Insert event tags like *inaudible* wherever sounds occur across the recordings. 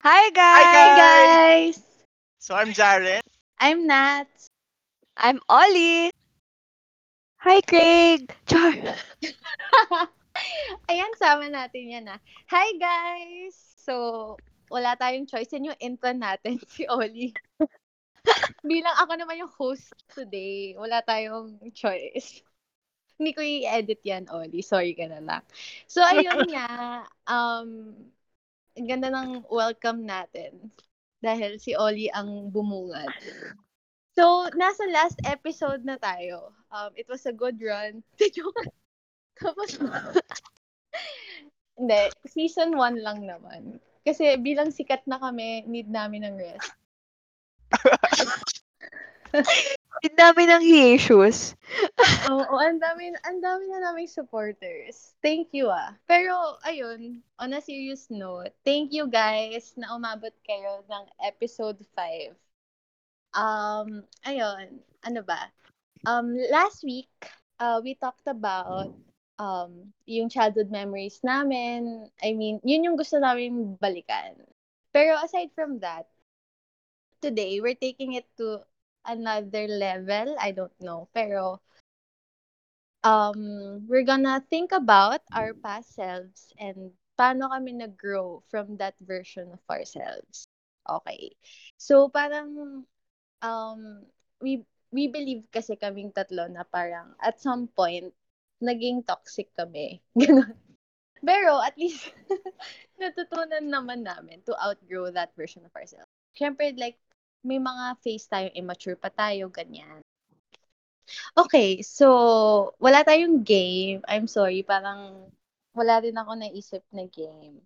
Hi, guys! Hi, guys! So, I'm Jaren. I'm Nat. I'm Ollie. Hi, Craig! Char! *laughs* Ayan, sama natin yan ah. Hi, guys! So, wala tayong choice. Yan yung intro natin, *laughs* si Ollie. *laughs* Bilang ako naman yung host today, wala tayong choice. Hindi ko i-edit yan, Ollie. Sorry ka na lang. So, ayun nga. Um, ang ganda ng welcome natin. Dahil si Ollie ang bumungad. So, nasa last episode na tayo. Um, it was a good run. *laughs* Tapos, *laughs* hindi, season 1 lang naman. Kasi bilang sikat na kami, need namin ng rest. *laughs* *laughs* Ang dami ng issues. Oo, ang dami, ang dami na naming supporters. Thank you ah. Pero, ayun, on a serious note, thank you guys na umabot kayo ng episode 5. Um, ayun, ano ba? Um, last week, uh, we talked about um, yung childhood memories namin. I mean, yun yung gusto namin balikan. Pero aside from that, today, we're taking it to another level. I don't know. Pero, um, we're gonna think about our past selves and paano kami nag-grow from that version of ourselves. Okay. So, parang, um, we, we believe kasi kaming tatlo na parang at some point, naging toxic kami. *laughs* Ganon. Pero at least, *laughs* natutunan naman namin to outgrow that version of ourselves. Siyempre, like, may mga phase tayong immature pa tayo, ganyan. Okay, so, wala tayong game. I'm sorry, parang wala din ako naisip na game.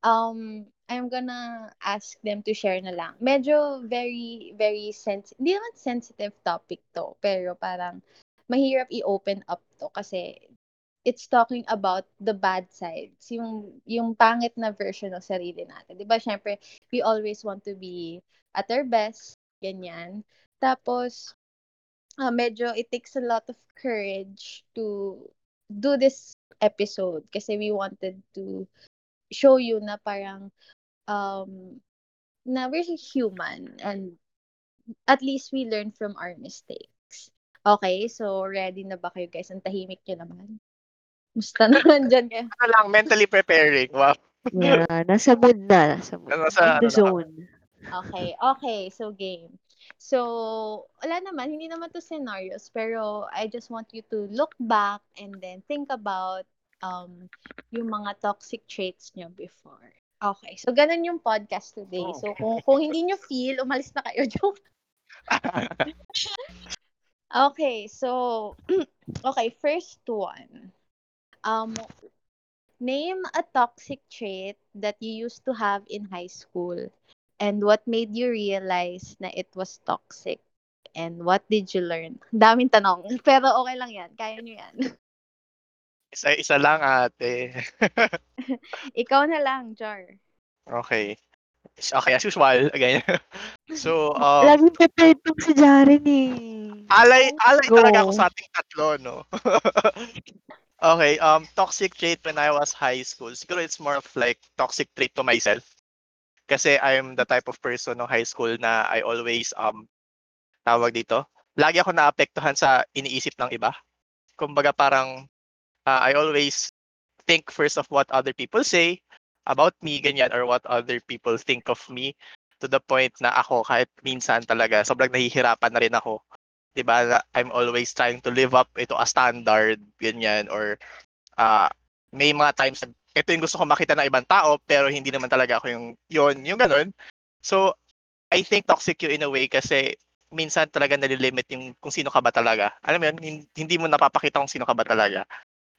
Um, I'm gonna ask them to share na lang. Medyo very, very sensitive, hindi naman sensitive topic to, pero parang mahirap i-open up to kasi it's talking about the bad sides, yung yung pangit na version ng sarili natin. 'Di ba? Syempre, we always want to be at our best, ganyan. Tapos uh, medyo it takes a lot of courage to do this episode kasi we wanted to show you na parang um na we're human and at least we learn from our mistakes. Okay, so ready na ba kayo guys? Ang tahimik nyo naman. Musta naman dyan kayo? Ano lang, mentally preparing. Wow. Yeah, nasa mood na. Nasa mood. Nasa, In the ano na zone. Okay, okay. So, game. So, wala naman. Hindi naman to scenarios. Pero, I just want you to look back and then think about um yung mga toxic traits nyo before. Okay. So, ganun yung podcast today. So, kung, kung hindi nyo feel, umalis na kayo. *laughs* Joke. *laughs* Okay, so okay, first one. Um name a toxic trait that you used to have in high school and what made you realize na it was toxic and what did you learn? *laughs* Daming tanong, *laughs* pero okay lang 'yan. Kaya niyo 'yan. *laughs* Isa-isa lang ate. Ikaw na lang, Jar. okay. Okay, as usual, again. so, um, Laging prepared tong si Jaren eh. alay, alay Go. talaga ako sa ating tatlo, no? Okay, um, toxic trait when I was high school. Siguro it's more of like toxic trait to myself. Kasi I'm the type of person no high school na I always, um, tawag dito, lagi ako naapektuhan sa iniisip ng iba. Kumbaga parang, uh, I always think first of what other people say about me, ganyan, or what other people think of me to the point na ako kahit minsan talaga sobrang nahihirapan na rin ako 'di ba I'm always trying to live up ito a standard ganyan or ah may mga times na ito yung gusto ko makita ng ibang tao pero hindi naman talaga ako yung yon yung ganun. So I think toxic you in a way kasi minsan talaga nalilimit yung kung sino ka ba talaga. Alam mo yun hin- hindi mo napapakita kung sino ka ba talaga.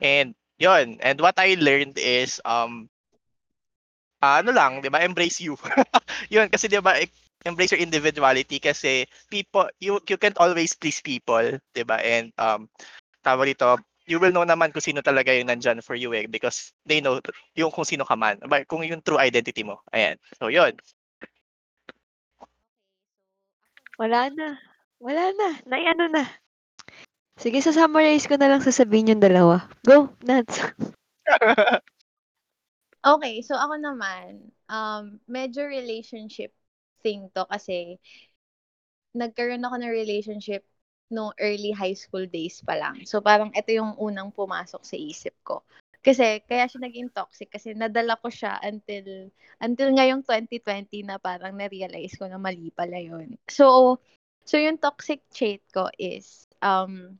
And yon and what I learned is um ah, ano lang 'di ba embrace you. *laughs* Yun kasi 'di ba embrace your individuality kasi people you you can't always please people 'di ba and um tawag dito you will know naman kung sino talaga yung nandyan for you eh because they know yung kung sino ka man kung yung true identity mo ayan so yun Wala na. Wala na. Nay ano na. Sige, sa-summarize ko na lang sasabihin yung dalawa. Go, Nats. *laughs* *laughs* Okay, so ako naman, um, medyo relationship thing 'to kasi nagkaroon ako ng relationship nung early high school days pa lang. So parang ito yung unang pumasok sa isip ko. Kasi kaya siya naging toxic kasi nadala ko siya until until ngayong 2020 na parang na-realize ko na mali pala yun. So so yung toxic trait ko is um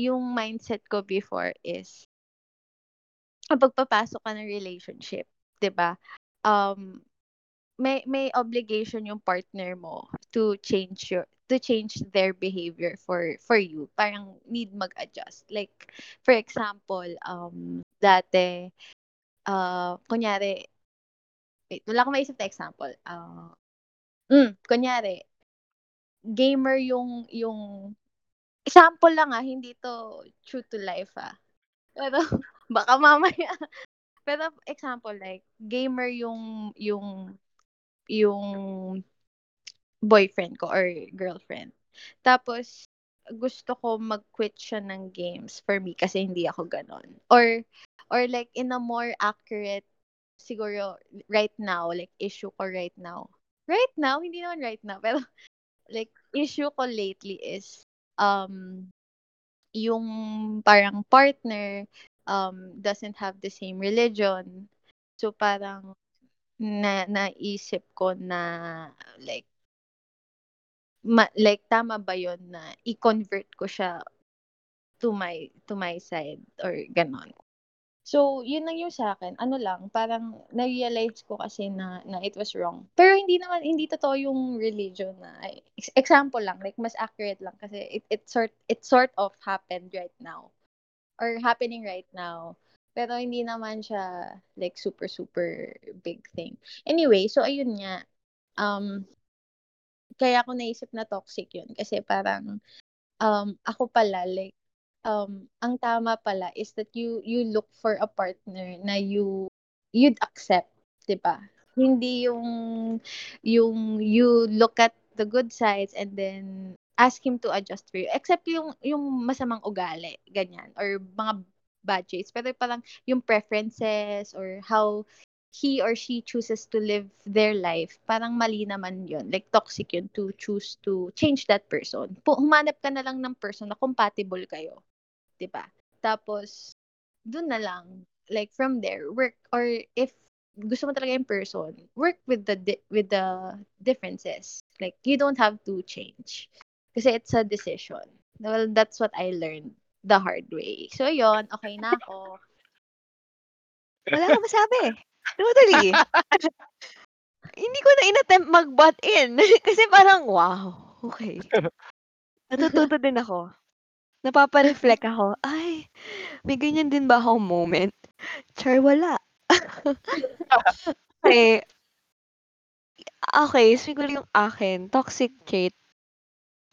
yung mindset ko before is kapag papasok ka ng relationship, 'di ba? Um may may obligation yung partner mo to change your to change their behavior for for you. Parang need mag-adjust. Like for example, um dati uh kunyari wait, wala akong maisip na example. Uh, mm, kunyari gamer yung yung example lang ah, hindi to true to life ah. Pero *laughs* baka mamaya pero example like gamer yung yung yung boyfriend ko or girlfriend. Tapos, gusto ko mag-quit siya ng games for me kasi hindi ako ganon. Or, or like in a more accurate, siguro right now, like issue ko right now. Right now? Hindi naman right now. *laughs* Pero like issue ko lately is um yung parang partner um doesn't have the same religion. So parang na naisip ko na like ma- like tama ba yon na i-convert ko siya to my to my side or ganon. So, yun lang yung sa akin. Ano lang, parang na-realize ko kasi na, na it was wrong. Pero hindi naman, hindi totoo yung religion na, example lang, like mas accurate lang kasi it, it, sort, it sort of happened right now. Or happening right now. Pero hindi naman siya like super, super big thing. Anyway, so ayun nga. Um, kaya ako naisip na toxic yun. Kasi parang, um, ako pala, like, um, ang tama pala is that you, you look for a partner na you, you'd accept, di ba? Hindi yung, yung you look at the good sides and then ask him to adjust for you. Except yung, yung masamang ugali, ganyan. Or mga traits. Pero parang yung preferences or how he or she chooses to live their life, parang mali naman yun. Like, toxic yun to choose to change that person. Humanap ka na lang ng person na compatible kayo. ba? Tapos, dun na lang. Like, from there, work, or if gusto mo talaga yung person, work with the di- with the differences. Like, you don't have to change. Kasi it's a decision. Well, that's what I learned the hard way. So, yon okay na ako. Wala kang masabi. Totally. *laughs* Hindi ko na inattempt mag-butt in. *laughs* Kasi parang, wow, okay. Natututo din ako. Napapa-reflect ako, ay, may ganyan din ba akong moment? Char, wala. *laughs* okay. Okay, siguro yung akin, toxic trait.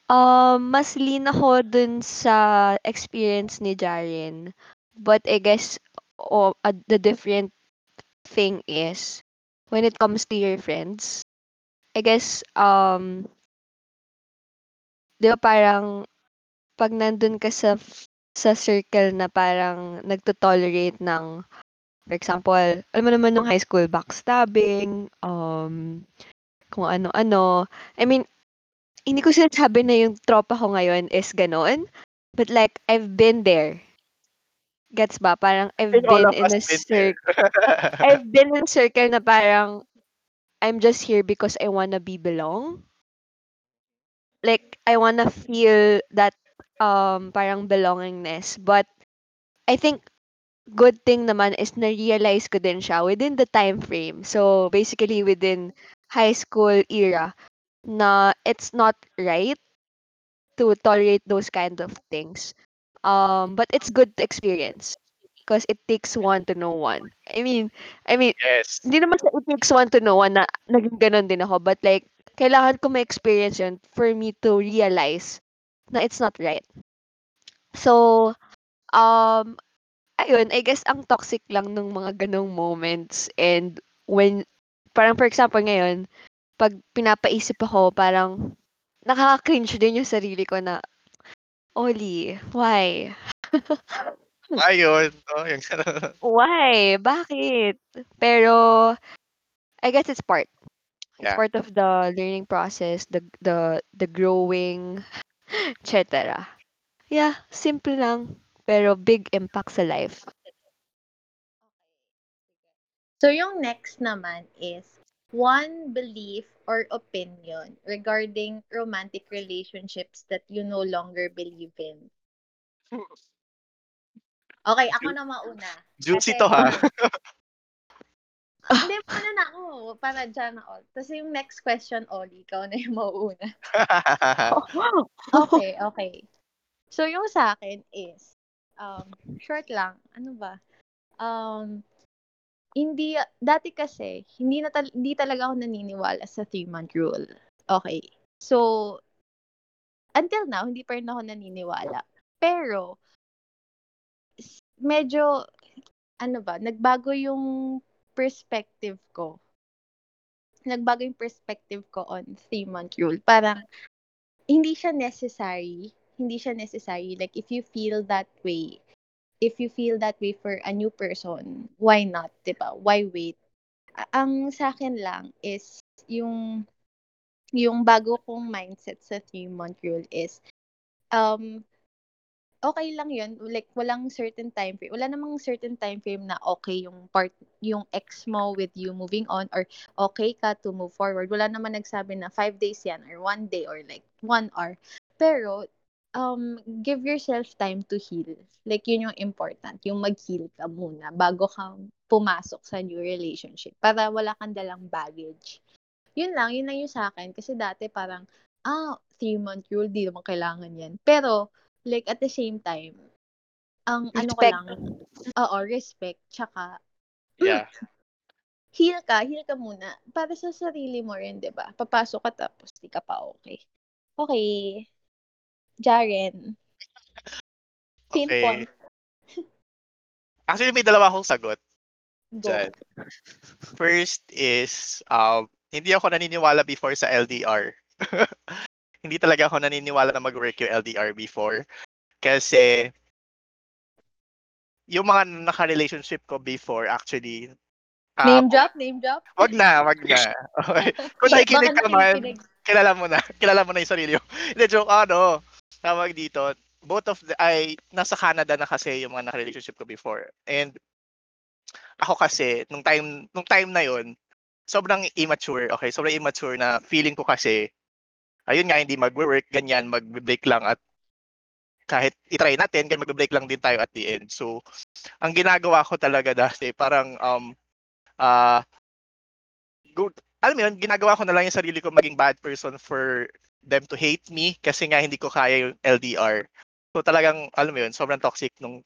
Um, mas lean ako dun sa experience ni Jaren. But I guess oh, uh, the different thing is when it comes to your friends, I guess um 'di ba parang pag nandun ka sa sa circle na parang nagto-tolerate ng for example, alam mo naman nung high school backstabbing, um, kung ano-ano. I mean, hindi ko sinasabi na yung tropa ko ngayon is ganon. But like, I've been there. Gets ba? Parang I've all been in a circle. *laughs* I've been in a circle na parang I'm just here because I wanna be belong. Like, I wanna feel that um parang belongingness. But I think good thing naman is na-realize ko din siya within the time frame. So, basically within high school era na it's not right to tolerate those kind of things. Um, but it's good to experience because it takes one to know one. I mean, I mean, yes. hindi naman sa it takes one to know one na naging ganun din ako. But like, kailangan ko ma-experience yun for me to realize na it's not right. So, um, ayun, I guess ang toxic lang ng mga ganong moments and when, parang for example ngayon, pag pinapaisip ako, parang nakaka-cringe din yung sarili ko na, Oli, why? *laughs* Ayun, oh, yung Why? Bakit? Pero I guess it's part. It's Yeah. part of the learning process, the the the growing, *laughs* etc. Yeah, simple lang pero big impact sa life. So, yung next naman is one belief or opinion regarding romantic relationships that you no longer believe in. Okay, ako na mauna. Juicy to ha. *laughs* Hindi, muna na ako. Para dyan na all. Tapos yung next question, Oli, ikaw na yung mauuna. *laughs* Okay, okay. So, yung sa akin is, um, short lang. Ano ba? Um, hindi, dati kasi, hindi, na hindi talaga ako naniniwala sa three-month rule. Okay. So, until now, hindi pa rin ako naniniwala. Pero, medyo, ano ba, nagbago yung perspective ko. Nagbago yung perspective ko on three-month rule. Parang, hindi siya necessary. Hindi siya necessary. Like, if you feel that way, if you feel that way for a new person, why not, 'di ba? Why wait? Ang sa akin lang is yung yung bago kong mindset sa three-month rule is um okay lang yun. Like, walang certain time frame. Wala namang certain time frame na okay yung part, yung ex mo with you moving on or okay ka to move forward. Wala naman nagsabi na five days yan or one day or like one hour. Pero, um, give yourself time to heal. Like, yun yung important. Yung mag-heal ka muna bago ka pumasok sa new relationship. Para wala kang dalang baggage. Yun lang, yun lang yung sa akin. Kasi dati parang, ah, three-month rule, di naman kailangan yan. Pero, like, at the same time, ang ano ko Respect. lang, oo, respect, tsaka, *clears throat* yeah. heal ka, heal ka muna. Para sa sarili mo rin, di ba? Papasok ka tapos di ka pa okay. Okay. Jaren. Pinpoint. *laughs* Actually, may dalawa akong sagot. Go. Dyan. First is, um, hindi ako naniniwala before sa LDR. *laughs* hindi talaga ako naniniwala na mag-work yung LDR before. Kasi, yung mga naka-relationship ko before, actually, ah, Name drop, name drop. wag na, wag na. Okay. *laughs* Kung nakikinig ka Baka man, nakikinig. kilala mo na. Kilala mo na yung sarili mo. Hindi, joke, ano, tawag dito, both of the, ay, nasa Canada na kasi yung mga naka-relationship ko before. And, ako kasi, nung time, nung time na yon sobrang immature, okay, sobrang immature na feeling ko kasi, ayun nga, hindi mag-work, ganyan, mag-break lang at kahit itry natin, ganyan, mag-break lang din tayo at the end. So, ang ginagawa ko talaga dati, parang, um, ah, good, alam mo yun, ginagawa ko na lang yung sarili ko maging bad person for them to hate me kasi nga hindi ko kaya yung LDR. So talagang, alam mo yun, sobrang toxic nung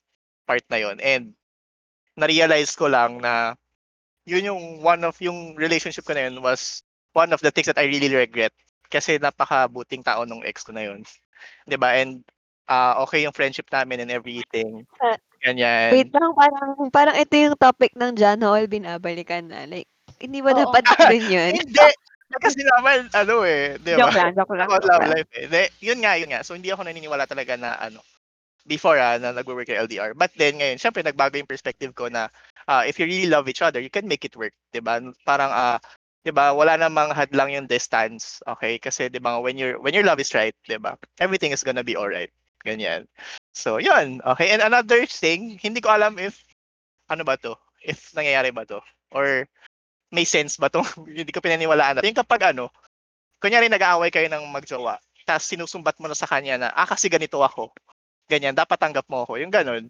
part na yun. And na-realize ko lang na yun yung one of yung relationship ko na yun was one of the things that I really regret kasi napakabuting tao nung ex ko na yun. *laughs* 'Di ba? And ah, okay yung friendship namin and everything. Ah, Ganyan. Wait lang, parang, parang ito yung topic ng John Hall, binabalikan na. Like, hindi ba dapat *laughs* dun yun? Hindi. Kasi naman, ano eh, di ba? joke lang, joke lang. About love life eh. Hindi, yun nga, yun nga. So, hindi ako naniniwala talaga na, ano, before ah, na nag-work kay LDR. But then, ngayon, syempre, nagbago yung perspective ko na ah, if you really love each other, you can make it work. di ba? Parang, ah, di ba, wala namang hadlang yung distance. Okay? Kasi, di ba, when, your when your love is right, di ba, everything is gonna be alright. Ganyan. So, yun. Okay. And another thing, hindi ko alam if, ano ba to? If nangyayari ba to? Or, may sense ba to? *laughs* hindi ko pinaniwalaan. Yung kapag ano, kunyari nag-aaway kayo ng magjowa, tapos sinusumbat mo na sa kanya na, ah, kasi ganito ako. Ganyan, dapat tanggap mo ako. Yung ganon.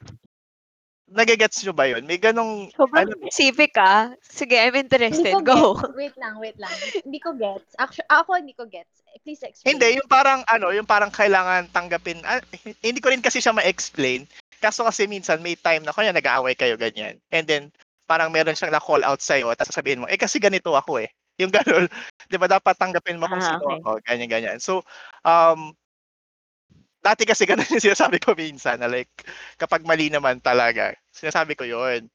Nagigets nyo ba yun? May ganong, Sobrang ano, specific ah. Sige, I'm interested. Go. gets. Wait lang, wait lang. Hindi ko gets. Actually, ako hindi ko gets. Please explain. hindi, yung parang, ano, yung parang kailangan tanggapin, ah, hindi ko rin kasi siya ma-explain. Kaso kasi minsan may time na kanya nag-aaway kayo ganyan. And then, parang meron siyang na-call out sa'yo, tapos sabihin mo, eh kasi ganito ako eh. Yung gano'n, *laughs* di ba dapat tanggapin mo kung Ah, sino okay. ako, ganyan, ganyan. So, um, dati kasi ganun yung sinasabi ko minsan na like, kapag mali naman talaga, sinasabi ko yun.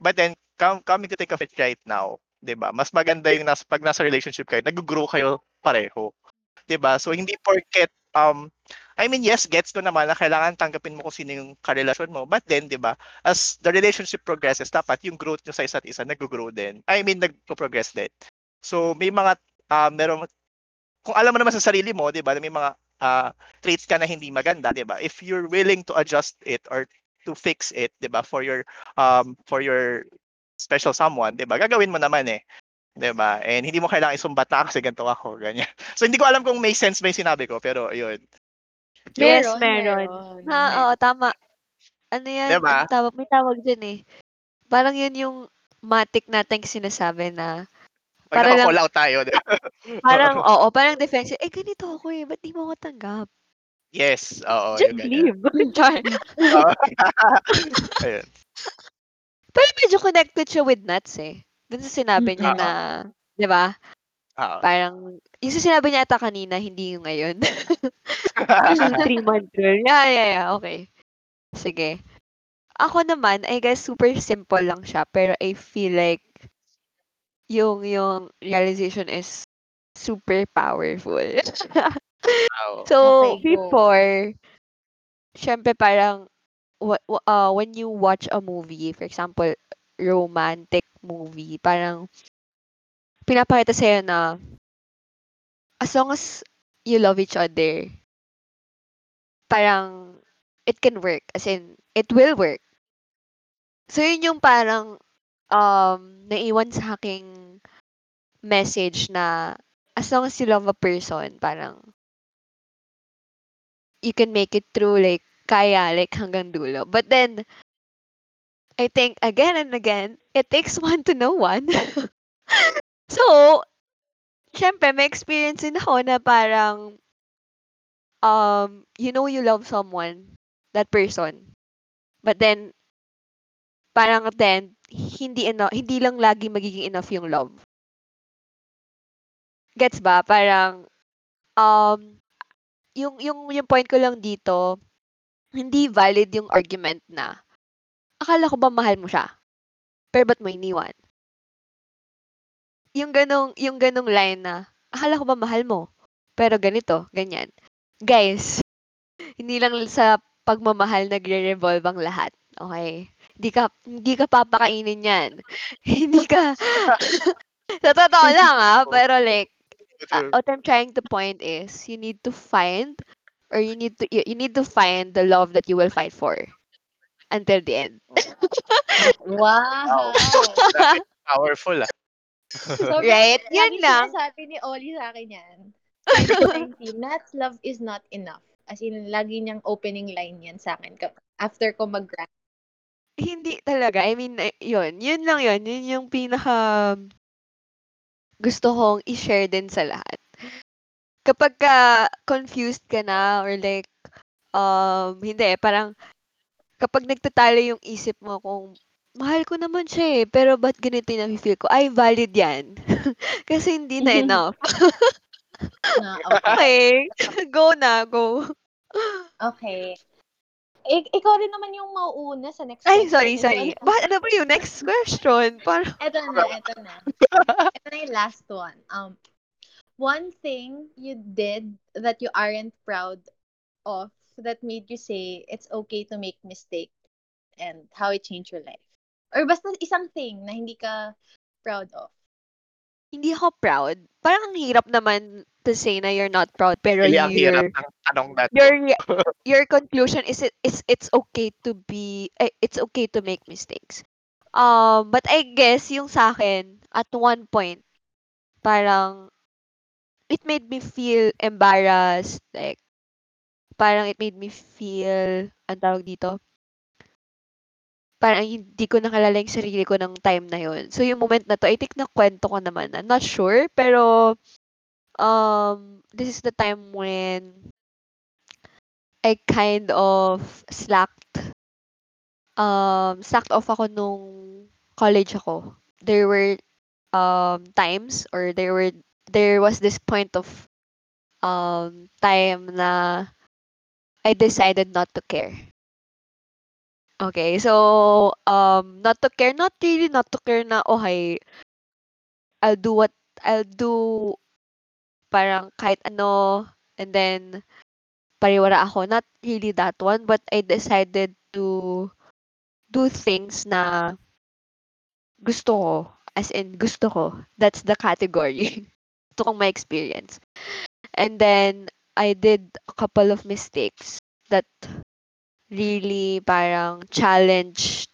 But then, come, coming to think of it right now, di ba, mas maganda yung nas, pag nasa relationship kayo, nag-grow kayo pareho. 'di ba? So hindi porket um I mean, yes, gets ko naman na kailangan tanggapin mo kung sino yung karelasyon mo. But then, di ba, as the relationship progresses, dapat yung growth nyo sa isa't isa nag-grow din. I mean, nag-progress din. So, may mga, uh, meron, kung alam mo naman sa sarili mo, di ba, may mga uh, traits ka na hindi maganda, di ba? If you're willing to adjust it or to fix it, 'di ba? For your um for your special someone, 'di ba? Gagawin mo naman eh. 'Di ba? And hindi mo kailangan isumbat na kasi ganito ako, ganyan. *laughs* So hindi ko alam kung may sense ba 'yung sinabi ko, pero ayun. Yes, Meron, meron. meron. Ha, oo, tama. Ano yan? Diba? Ano tawag? May tawag dyan eh. Parang yun yung matic nating sinasabi na Pag Para lang- naka-call out tayo, 'di ba? *laughs* parang, oo, parang defensive. Eh, ganito ako eh. Ba't di mo ako tanggap? Yes, oo, Just yung ganyan. leave. *laughs* Char. Oo. *laughs* ayun. Pero medyo connected siya with nuts eh. Dun sa sinabi niya Mm-mm. na, di ba? Oo. Parang, yung sa sinabi niya ata kanina, hindi yung ngayon. *laughs* Three month rule. *laughs* Yeah, yeah, yeah. Okay. Sige. Ako naman, I guess super simple lang siya. Pero I feel like yung yung realization is super powerful. So, Okay, go. before, syempre parang, wa- wa- uh, when you watch a movie, for example, romantic movie, parang, pinapakita sa'yo na, as long as you love each other, parang, it can work. As in, it will work. So, yun yung parang, um, naiwan sa aking message na, as long as you love a person, parang, you can make it through, like, kaya, like, hanggang dulo. But then, I think, again and again, it takes *laughs* one to know one. *laughs* so, syempre, may experience din ako na parang, um, you know you love someone, that person. But then, parang then, hindi enough, hindi lang lagi magiging enough yung love. Gets ba? Parang, um, yung, yung, yung point ko lang dito, hindi valid yung argument na, akala ko ba mahal mo siya? Pero ba't mo iniwan? Yung ganong, yung ganong line na, akala ko ba mahal mo? Pero ganito, ganyan. Guys, hindi lang sa pagmamahal nagre-revolve ang lahat. Okay? Hindi ka, hindi ka papakainin yan. *laughs* hindi ka, *laughs* sa totoo lang ah, pero like, uh, what I'm trying to point is, you need to find, or you need to, you, you need to find the love that you will fight for. Until the end. *laughs* Wow. Powerful ah. Sobrang *laughs* Right? Yun lang. sinasabi ni Oli sa akin yan. 2019, Nat's love is not enough. As in, lagi niyang opening line yan sa akin after ko mag Hindi talaga. I mean, eh, yun. Yun lang yun. Yun yung pinaka gusto kong i-share din sa lahat. Kapag ka confused ka na or like, um, hindi, parang kapag nagtatalo yung isip mo kung mahal ko naman siya eh, pero ba't ganito yung nafe-feel ko? Ay, valid yan. *laughs* Kasi hindi na *laughs* enough. Na, *laughs* okay. Okay. go na, go. Okay. Ik- ikaw rin naman yung mauuna sa next Ay, question. sorry, sorry. na- Bakit ano ba yung next question? Parang, Eto na, eto na. Ito na yung last one. Um, one thing you did that you aren't proud of that made you say it's okay to make mistake and how it changed your life. Or basta isang thing na hindi ka proud of. hindi ako proud. Parang ang hirap naman to say na you're not proud, pero Really, ang hirap ng tanong na to. your your conclusion is it is it's okay to be eh, it's okay to make mistakes. Um but I guess yung sa akin at one point parang it made me feel embarrassed like parang it made me feel ang tawag dito parang hindi ko nakalala yung sarili ko ng time na yun. So, yung moment na to, I think nakwento ko naman. I'm not sure, pero um, this is the time when I kind of slacked. Um, slacked off ako nung college ako. There were um, times or there were there was this point of um, time na I decided not to care. Okay, so um not to care, not really not to care na okay, I'll do what I'll do parang kahit ano and then pariwara ako. Not really that one, but I decided to do things na gusto ko. As in, gusto ko. That's the category. *laughs* gusto kong ma-experience. And then, I did a couple of mistakes that really parang challenged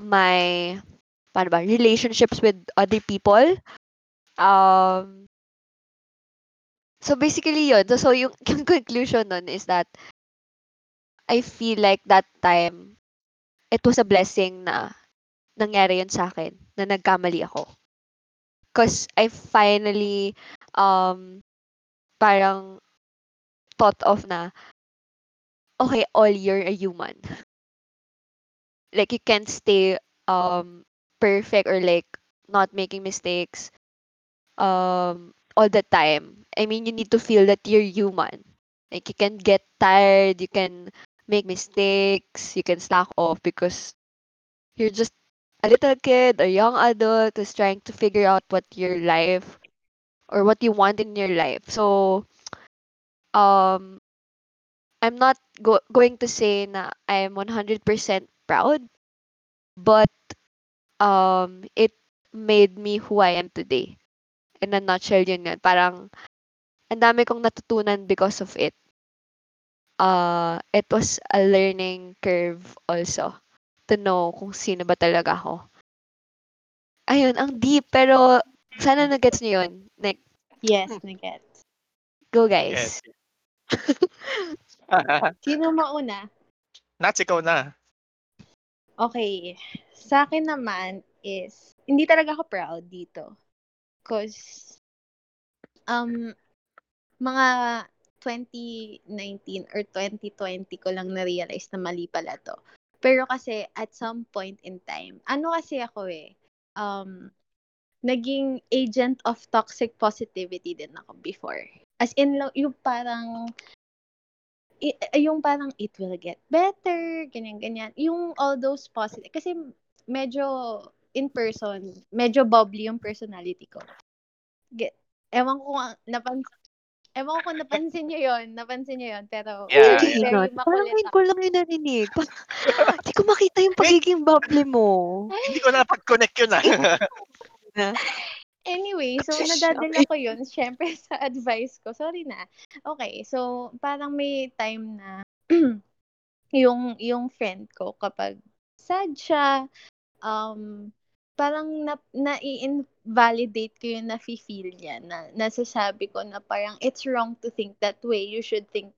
my paano ba, relationships with other people. Um, so basically yun. So, so yung, *laughs* yung conclusion nun is that I feel like that time, it was a blessing na nangyari yun sa akin, na nagkamali ako. Because I finally, um, parang thought of na, okay, all you're a human. Like, you can't stay um, perfect or like not making mistakes um, all the time. I mean, you need to feel that you're human. Like, you can get tired, you can make mistakes, you can slack off because you're just a little kid or young adult who's trying to figure out what your life or what you want in your life. So, um, I'm not go- going to say na I'm 100% proud, but um, it made me who I am today. In a nutshell, yun yun. Parang, ang dami kong natutunan because of it. Uh, it was a learning curve also to know kung sino ba talaga ako. Ayun, ang deep, pero sana nag-gets niyo yun. Like, Yes, nag-gets. go Yes. *laughs* Sino mauna? Nats, ikaw na. Okay. Sa akin naman is, hindi talaga ako proud dito. Cause, um, mga 2019 or 2020 ko lang na-realize na mali pala to. Pero kasi, at some point in time, ano kasi ako eh, um, naging agent of toxic positivity din ako before. As in, yung parang, i- yung parang it will get better, ganyan-ganyan. Yung all those positive, kasi medyo in person, medyo bubbly yung personality ko. Get, ewan ko kung napan, ewan ko kung napansin nyo yon napansin nyo yon pero Yeah, Hindi yeah. not. Parang ngayon ko lang yung narinig. *laughs* Hindi ko makita yung pagiging bubbly mo. Hindi ko na pag-connect yun ah. *laughs* Anyway, so nadadala ko yun, *laughs* syempre sa advice ko. Sorry na. Okay, so parang may time na *clears throat* yung yung friend ko kapag sad siya, um, parang na, na-invalidate ko yung nafe-feel niya na nasasabi ko na parang it's wrong to think that way. You should think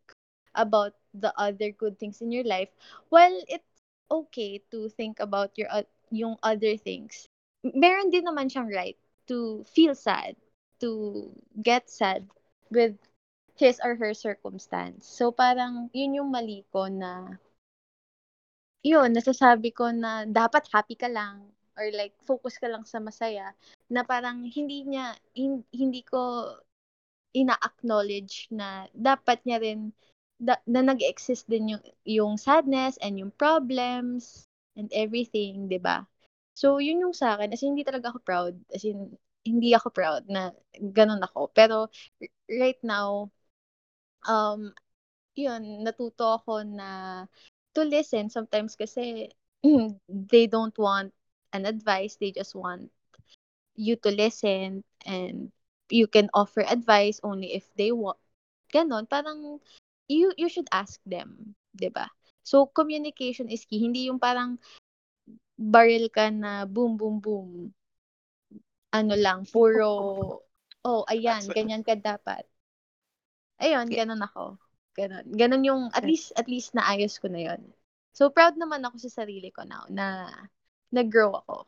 about the other good things in your life. Well, it's okay to think about your oth- yung other things. Meron din naman siyang right to feel sad, to get sad with his or her circumstance. So parang yun yung mali ko na yun, nasasabi ko na dapat happy ka lang or like focus ka lang sa masaya na parang hindi niya hin- hindi ko ina-acknowledge na dapat niya rin da, na nag-exist din yung yung sadness and yung problems and everything, 'di ba? So yun yung sa akin, as in, hindi talaga ako proud, as in hindi ako proud na ganun ako. Pero right now um yun, natuto ako na to listen sometimes kasi *clears throat* they don't want an advice, they just want you to listen and you can offer advice only if they want. Ganon, parang you you should ask them, 'di ba? So communication is key, hindi yung parang barrel ka na boom boom boom. Ano lang, puro *laughs* oh, ayan, ganyan ka dapat. Ayun, ganon ako. Ganon. Ganon yung, at least, at least naayos ko na yon. So, proud naman ako sa sarili ko now na nag-grow ako.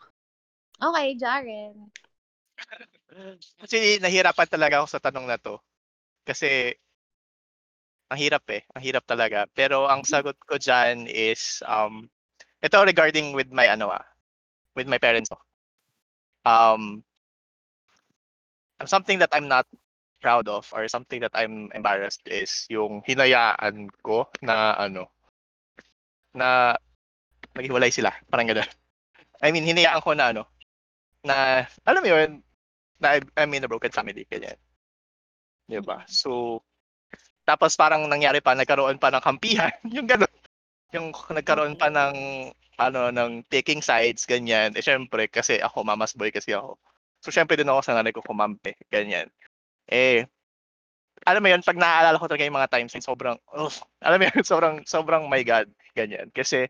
Okay, Jaren. *laughs* Kasi nahirapan talaga ako sa tanong na to. Kasi ang hirap eh. Ang hirap talaga. Pero ang sagot ko dyan is, um, ito regarding with my ano ah, with my parents. oh. Um, something that I'm not proud of or something that I'm embarrassed is yung hinayaan ko na ano, na naghiwalay sila. Parang gano'n. I mean, hinayaan ko na ano, na, alam mo yun, na I'm in a broken family, ganyan. Di ba? So, Tapos parang nangyari pa, nagkaroon pa ng kampihan. *laughs* yung gano'n. Yung nagkaroon pa ng ano ng taking sides ganyan. Eh syempre kasi ako mama's boy kasi ako. So syempre din ako sa nanay ko kumampi, ganyan. Eh alam mo yun, pag naaalala ko talaga yung mga times, sobrang, oh, alam mo yun, *laughs* sobrang, sobrang my God, ganyan. Kasi,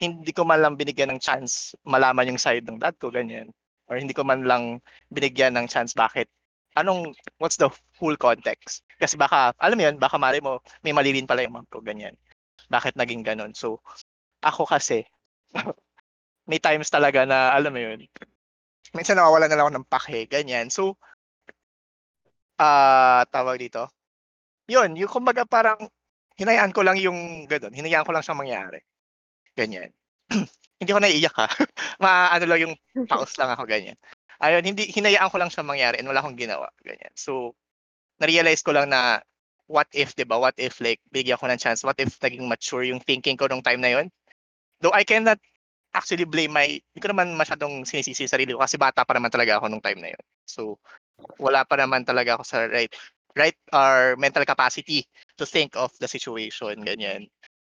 hindi ko man lang binigyan ng chance malaman yung side ng dad ko, ganyan. Or hindi ko man lang binigyan ng chance bakit, anong, what's the full context? Kasi baka, alam mo yun, baka mali mo, may mali rin pala yung mom ko, ganyan. Bakit naging ganun? So, ako kasi, *laughs* may times talaga na, alam mo yun, minsan nawawala na lang ako ng pake, ganyan. So, ah tawag dito, yun, yung kumbaga parang, hinayaan ko lang yung ganun, hinayaan ko lang siyang mangyari. Ganyan. *clears throat* hindi ako naiiyak ha. *laughs* Maano lang yung paus lang ako, ganyan. Ayun, hindi, hinayaan ko lang siya mangyari and wala akong ginawa, ganyan. So, na-realize ko lang na, what if, di ba? What if, like, bigyan ko ng chance? What if naging mature yung thinking ko nung time na yun? Though I cannot actually blame my, hindi ko naman masyadong sinisisi sa sarili ko kasi bata pa naman talaga ako nung time na yun. So, wala pa naman talaga ako sa right right or mental capacity to think of the situation, ganyan.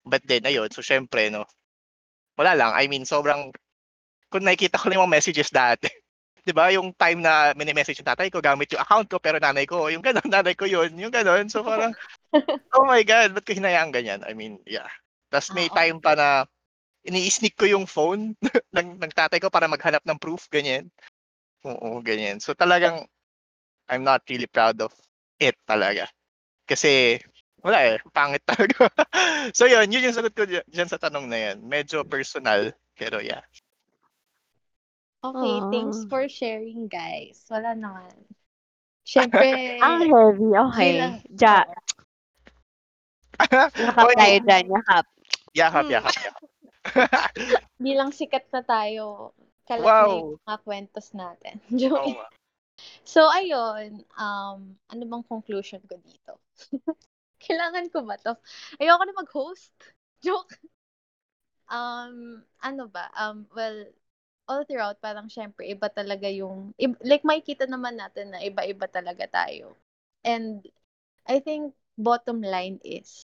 But then, ayun, so syempre, no, wala lang. I mean, sobrang, kung nakikita ko lang yung messages dati, di ba, yung time na mini-message yung tatay ko, gamit yung account ko, pero nanay ko, yung gano'n, *laughs* nanay ko yun, yung gano'n. So parang, *laughs* oh my God, ba't ko hinayaan ganyan? I mean, yeah. Tapos may time pa na, ini-sneak ko yung phone *laughs* ng, ng tatay ko para maghanap ng proof, ganyan. Oo, ganyan. So talagang, I'm not really proud of it talaga. Kasi, wala eh, pangit talaga. so yun, yun yung sagot ko dyan, dyan sa tanong na yan. Medyo personal, pero yeah. Okay, thanks Ah. for sharing, guys. Wala naman. *laughs* Siyempre, Ang heavy, okay. Ja, *laughs* yakap tayo dyan, yakap. Yakap, Hmm. yakap, yakap. *laughs* bilang sikat na tayo, kalat Wow. na yung mga kwentos natin. Joke. So, ayun, um, ano bang conclusion ko dito? Kailangan ko ba to? Ayoko na mag-host. Joke. Um, ano ba? Um, well, all throughout, parang syempre, iba talaga yung, like, makikita naman natin na iba-iba talaga tayo. And, I think, bottom line is,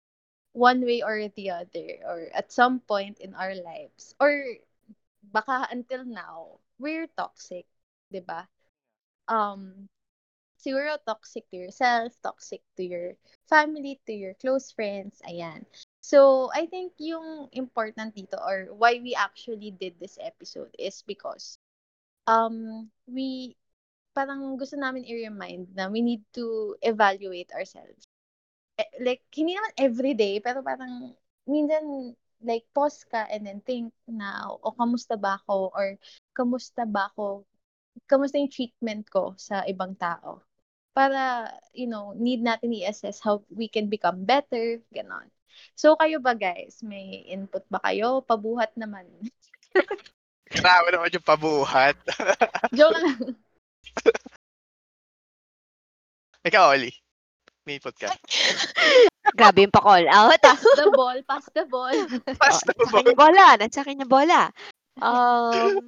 one way or the other, or at some point in our lives, or baka until now, we're toxic, 'di ba? Um, siguro toxic to yourself, toxic to your family, to your close friends, ayan. So, I think yung important dito or why we actually did this episode is because um we parang gusto namin i-remind na we need to evaluate ourselves. Eh, like hindi naman everyday pero parang minsan like pause ka and then think na o kamusta ba ako or kamusta ba ako kamusta yung treatment ko sa ibang tao para you know need natin i-assess how we can become better ganon so kayo ba guys may input ba kayo pabuhat naman *laughs* Grabe naman yung pabuhat. *laughs* joke lang *laughs* Ikaw, Oli. May input ka. Grabe yung pa-call out. pass the ball pass the ball Pass Oh, the sa akin ball. yung bola. Nasa akin yung bola. Um,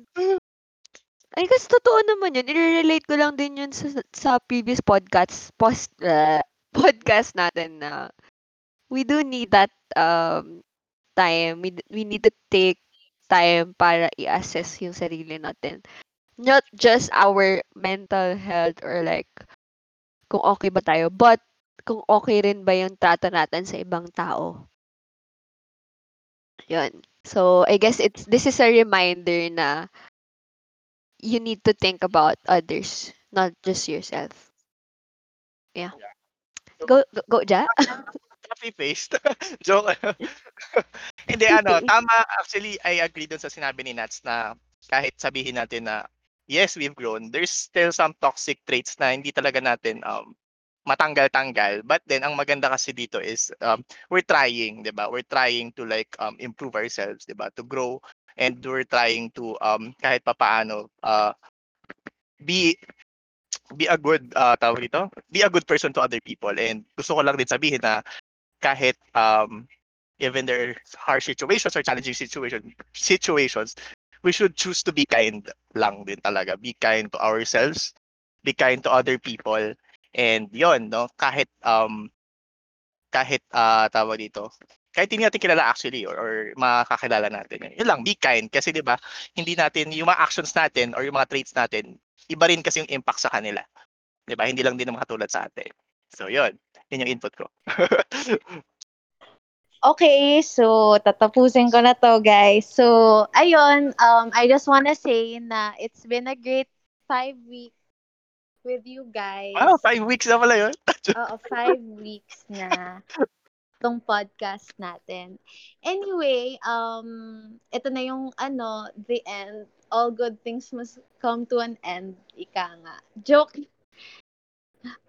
ay, kasi totoo naman yun. I-relate ko lang din yun sa, sa previous podcast, post, uh, *laughs* podcast natin na we do need that um, time. We, we need to take time para i-assess yung sarili natin. Not just our mental health or like kung okay ba tayo, but kung okay rin ba yung trato natin sa ibang tao. Yun. So, I guess it's this is a reminder na you need to think about others, not just yourself. Yeah. Go, go, go, Ja? Copy-paste. *laughs* Joke. *laughs* Hindi, ano, tama. Actually, I agree dun sa sinabi ni Nats na kahit sabihin natin na yes, we've grown, there's still some toxic traits na hindi talaga natin um, matanggal-tanggal. But then, ang maganda kasi dito is um, we're trying, di ba? We're trying to like um, improve ourselves, di ba? To grow and we're trying to um, kahit papaano uh, be be a good uh, tawag dito, be a good person to other people. And gusto ko lang din sabihin na kahit um, even their harsh situations or challenging situation, situations, we should choose to be kind lang din talaga. Be kind to ourselves, be kind to other people. And yon no, kahit um, kahit ah tawag dito, kahit hindi natin kilala actually or, or makakilala natin. Yun lang, be kind kasi 'di ba? Hindi natin yung mga actions natin or yung mga traits natin, iba rin kasi yung impact sa kanila. 'Di ba? Hindi lang din naman katulad sa atin. So, yun. Yun yung input ko. *laughs* Okay, so tatapusin ko na to, guys. So, ayun, um, I just wanna say na it's been a great five weeks with you guys. wow, five weeks na pala yun. *laughs* Oo, five weeks na tong podcast natin. Anyway, um, ito na yung ano, the end. All good things must come to an end. Ika nga. Joke.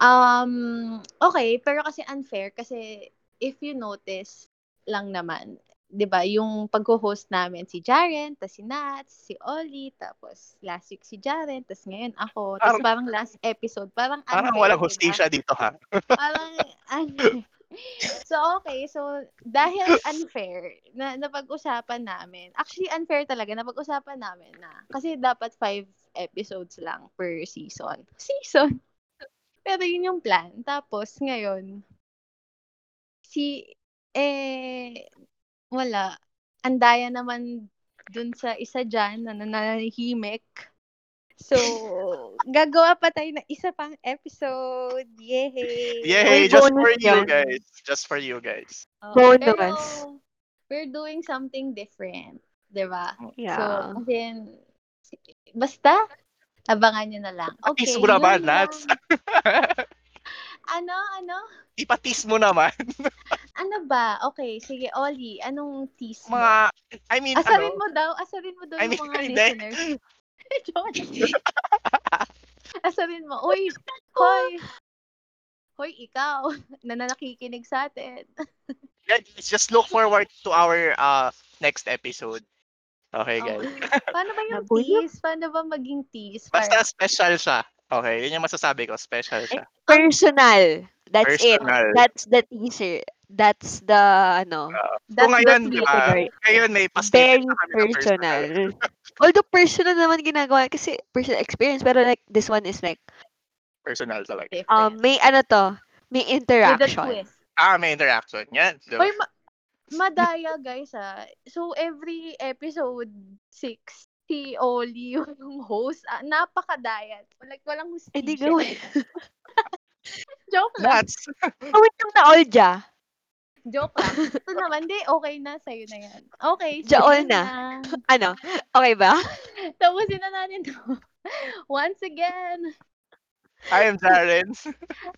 Um, okay, pero kasi unfair kasi if you notice lang naman, 'di ba, yung pag-host namin si Jaren, tas si Nats, si Oli, tapos last week si Jaren, tas ngayon ako, tas Parang- parang last episode, parang Parang unfair, walang hostisya dito ha. Parang, *laughs* ano, so, okay. So, dahil unfair na napag-usapan namin, actually unfair talaga, napag-usapan namin na, kasi dapat five episodes lang per season. *laughs* Season! Pero yun yung plan. Tapos, ngayon, si, eh, wala. Andaya naman dun sa isa dyan na nananahimik. So, gagawa pa tayo ng isa pang episode. Yay! Yay, Uy, just for you yan. guys. Just for you guys. Oo, Bonus. Pero, we're doing something different. 'di ba? So, Yeah. as in, basta, abangan nyo na lang. Okay, Patis mo naman, Nats. *laughs* Ano, ano? Ipatis mo naman. *laughs* Ano ba? Okay, sige, Oli, anong tease mo? Mga, I mean, asarin ano, mo daw, asarin mo daw I yung mean, mga hindi. listeners. *laughs* Joke lang. asarin mo, uy, hoy, hoy, ikaw, *laughs* na nakikinig sa atin. guys, just look forward to our uh, next episode. Okay, Oh, guys. *laughs* paano ba yung tease? Paano ba maging tease? Basta special siya. Okay, yun yung masasabi ko. Special siya. Personal. That's it. Personal. That's the teaser. That's the, ano, that's Kung the ngayon, di ba? Ngayon may pa very na kami na personal. *laughs* Although personal naman ginagawa kasi personal experience pero like this one is like Personal talaga. um may ano to, may With interaction. twist. Ah, may interaction. Yan. ba? Hoy, ma- madaya guys ah. So every episode 6 si Oli *laughs* yung host. Ah, napakadayat. Like walang Eh di hustisya. gawin. *laughs* Joke lang. Nuts. Gawin yung na Olja. Joke lang. Ito naman, di okay na sa'yo na yan. Okay. sige Jaol na. *laughs* Ano? Okay ba? *laughs* Tapusin na natin to. *laughs* Once again, I am Jaren.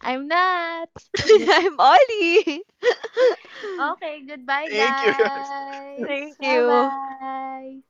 I'm Nat. I'm Ollie. Okay, goodbye Thank you. guys. Thank you. Bye-bye.